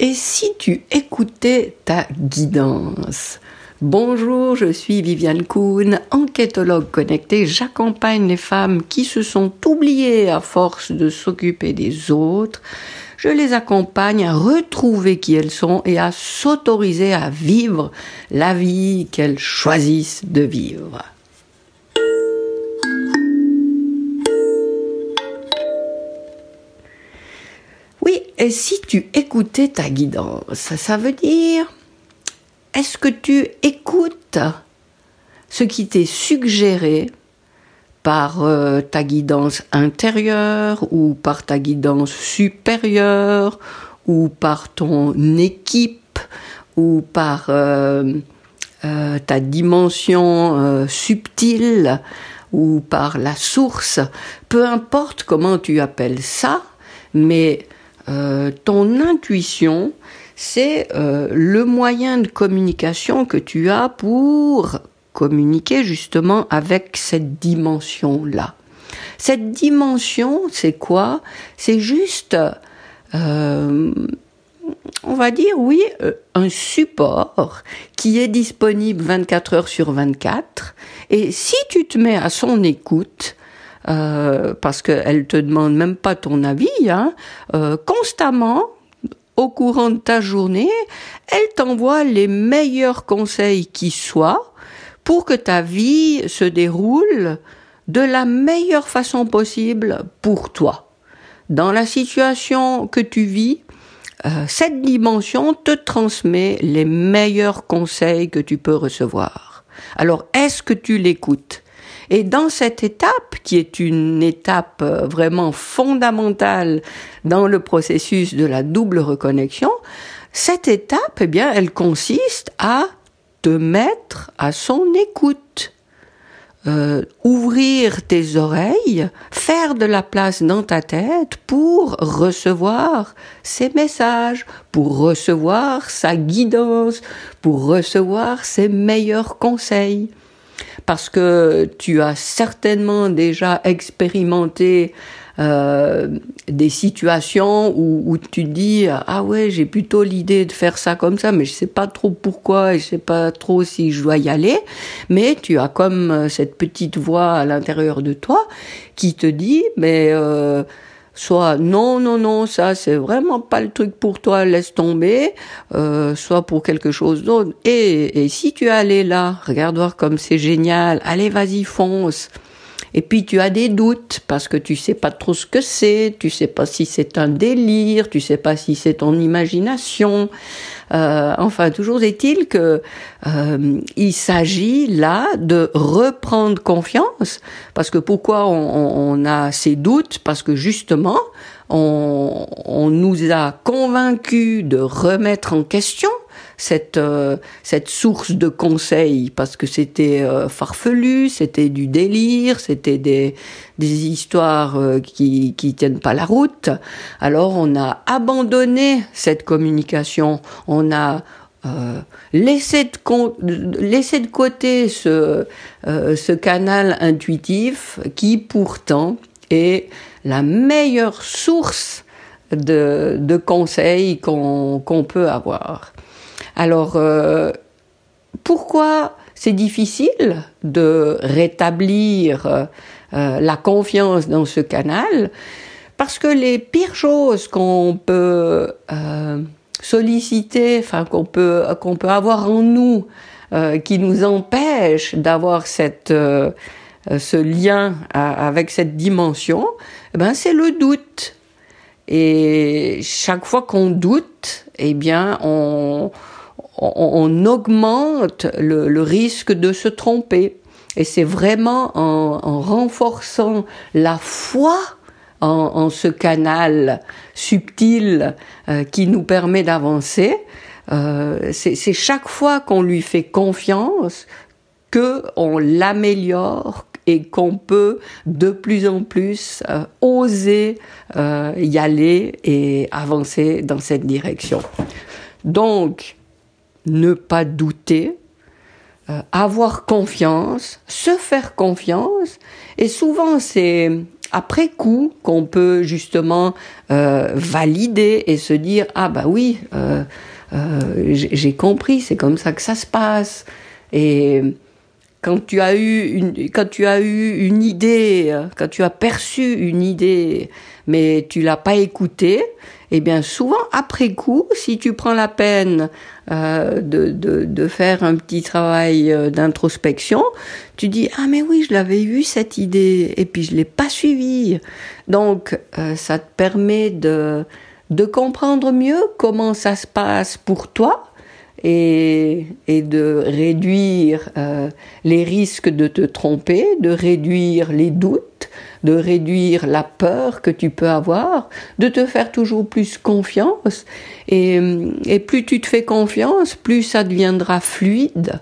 Et si tu écoutais ta guidance? Bonjour, je suis Viviane Kuhn, enquêtologue connectée. J'accompagne les femmes qui se sont oubliées à force de s'occuper des autres. Je les accompagne à retrouver qui elles sont et à s'autoriser à vivre la vie qu'elles choisissent de vivre. Et si tu écoutais ta guidance, ça veut dire est-ce que tu écoutes ce qui t'est suggéré par euh, ta guidance intérieure ou par ta guidance supérieure ou par ton équipe ou par euh, euh, ta dimension subtile ou par la source, peu importe comment tu appelles ça, mais ton intuition, c'est euh, le moyen de communication que tu as pour communiquer justement avec cette dimension-là. Cette dimension, c'est quoi? C'est juste, euh, on va dire, oui, euh, un support qui est disponible 24 heures sur 24. Et si tu te mets à son écoute, parce qu'elle te demande même pas ton avis, hein, constamment, au courant de ta journée, elle t'envoie les meilleurs conseils qui soient pour que ta vie se déroule de la meilleure façon possible pour toi. Dans la situation que tu vis, euh, cette dimension te transmet les meilleurs conseils que tu peux recevoir. Alors, est-ce que tu l'écoutes? Et dans cette étape, qui est une étape euh, vraiment fondamentale dans le processus de la double reconnexion, cette étape, eh bien, elle consiste à te mettre à son écoute. Euh, ouvrir tes oreilles, faire de la place dans ta tête pour recevoir ses messages, pour recevoir sa guidance, pour recevoir ses meilleurs conseils parce que tu as certainement déjà expérimenté euh, des situations où, tu dis ah ouais j'ai plutôt l'idée de faire ça comme ça mais je sais pas trop pourquoi et je sais pas trop si je dois y aller. Mais tu as comme euh, cette petite voix à l'intérieur de toi qui te dit mais euh, soit non, non, non, ça c'est vraiment pas le truc pour toi, laisse tomber, euh, soit pour quelque chose d'autre. Et, et si tu es allé là, regarde voir comme c'est génial, allez vas-y fonce. Et puis tu as des doutes parce que tu sais pas trop ce que c'est, tu sais pas si c'est un délire, tu sais pas si c'est ton imagination. Euh, enfin, toujours est-il que euh, il s'agit là de reprendre confiance parce que pourquoi on, on a ces doutes? Parce que justement, on, on nous a convaincus de remettre en question cette euh, cette source de conseils parce que c'était euh, farfelu, c'était du délire, c'était des des histoires euh, qui qui tiennent pas la route. Alors on a abandonné cette communication, on a de, laissé de côté ce, ce canal intuitif qui pourtant est la meilleure source de, de conseils qu'on peut avoir. Alors, euh, pourquoi c'est difficile de rétablir euh, la confiance dans ce canal? Parce que les pires choses qu'on peut euh, solliciter, enfin qu'on peut qu'on peut avoir en nous, qui nous empêchent d'avoir cette ce lien avec cette dimension, eh ben c'est le doute. Et chaque fois qu'on doute, eh bien on on, augmente le, risque de se tromper. Et c'est vraiment en, renforçant la foi en, ce canal subtil euh, qui nous permet d'avancer. Euh, c'est chaque fois qu'on lui fait confiance que on l'améliore et qu'on peut de plus en plus euh, oser y aller et avancer dans cette direction. Donc, ne pas douter, euh, avoir confiance, se faire confiance. Et souvent, c'est après coup qu'on peut justement euh, valider et se dire ah bah oui euh, euh, j'ai compris c'est comme ça que ça se passe et quand tu as eu une quand tu as eu une idée quand tu as perçu une idée mais tu l'as pas écoutée eh bien souvent après coup, si tu prends la peine euh, de, de, de, faire un petit travail euh, d'introspection, tu dis ah mais oui je l'avais eu cette idée et puis je l'ai pas suivie. Donc euh, ça te permet de de comprendre mieux comment ça se passe pour toi et, et de réduire euh, les risques de te tromper, de réduire les doutes, de réduire la peur que tu peux avoir, de te faire toujours plus confiance. Et, et plus tu te fais confiance, plus ça deviendra fluide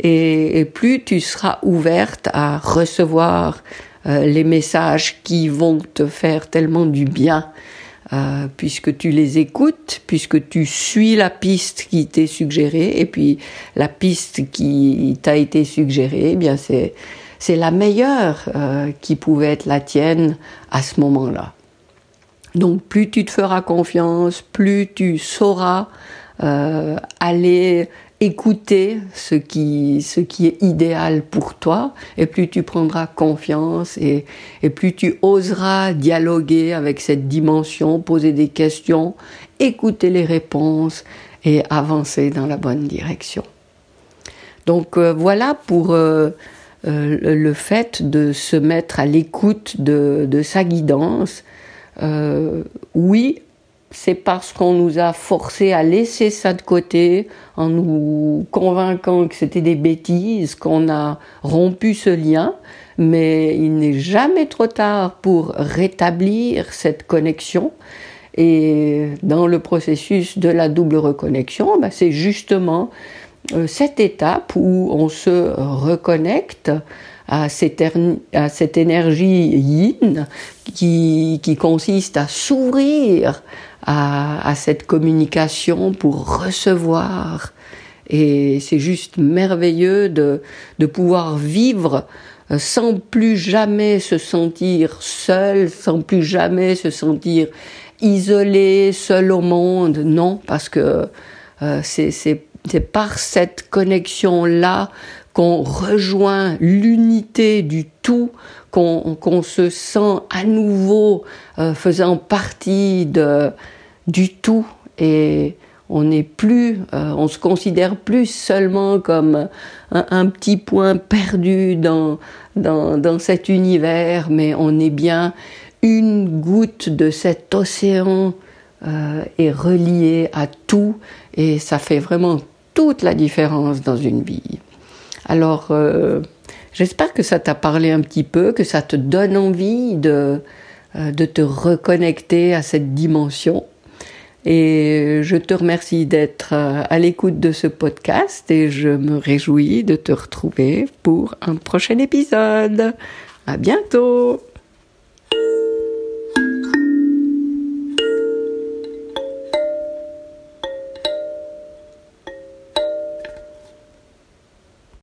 et, et plus tu seras ouverte à recevoir euh, les messages qui vont te faire tellement du bien euh, puisque tu les écoutes, puisque tu suis la piste qui t'est suggérée, et puis la piste qui t'a été suggérée, eh bien c'est c'est la meilleure euh, qui pouvait être la tienne à ce moment-là. Donc plus tu te feras confiance, plus tu sauras euh, aller écouter ce qui, ce est idéal pour toi, et plus tu prendras confiance, et, et plus tu oseras dialoguer avec cette dimension, poser des questions, écouter les réponses, et avancer dans la bonne direction. Donc euh, voilà pour euh, euh, le fait de se mettre à l'écoute de, de, sa guidance. oui, c'est parce qu'on nous a forcé à laisser ça de côté, en nous convainquant que c'était des bêtises, qu'on a rompu ce lien, mais il n'est jamais trop tard pour rétablir cette connexion. Et dans le processus de la double reconnexion, bah, c'est justement euh, cette étape où on se reconnecte à cette, cette énergie yin qui consiste à s'ouvrir à, à, cette communication pour recevoir. Et c'est juste merveilleux de, de pouvoir vivre euh, sans plus jamais se sentir seul, sans plus jamais se sentir isolé, seul au monde. Non, parce que euh, c'est par cette connexion-là qu'on rejoint l'unité du tout, qu'on se sent à nouveau euh, faisant partie de, du tout et on n'est plus, euh, on se considère plus seulement comme un, petit point perdu dans, dans, dans, cet univers, mais on est bien une goutte de cet océan euh, est reliée à tout et ça fait vraiment toute la différence dans une vie. Alors, euh, j'espère que ça t'a parlé un petit peu, que ça te donne envie de, euh, de te reconnecter à cette dimension. Et je te remercie d'être euh, à l'écoute de ce podcast et je me réjouis de te retrouver pour un prochain épisode. À bientôt!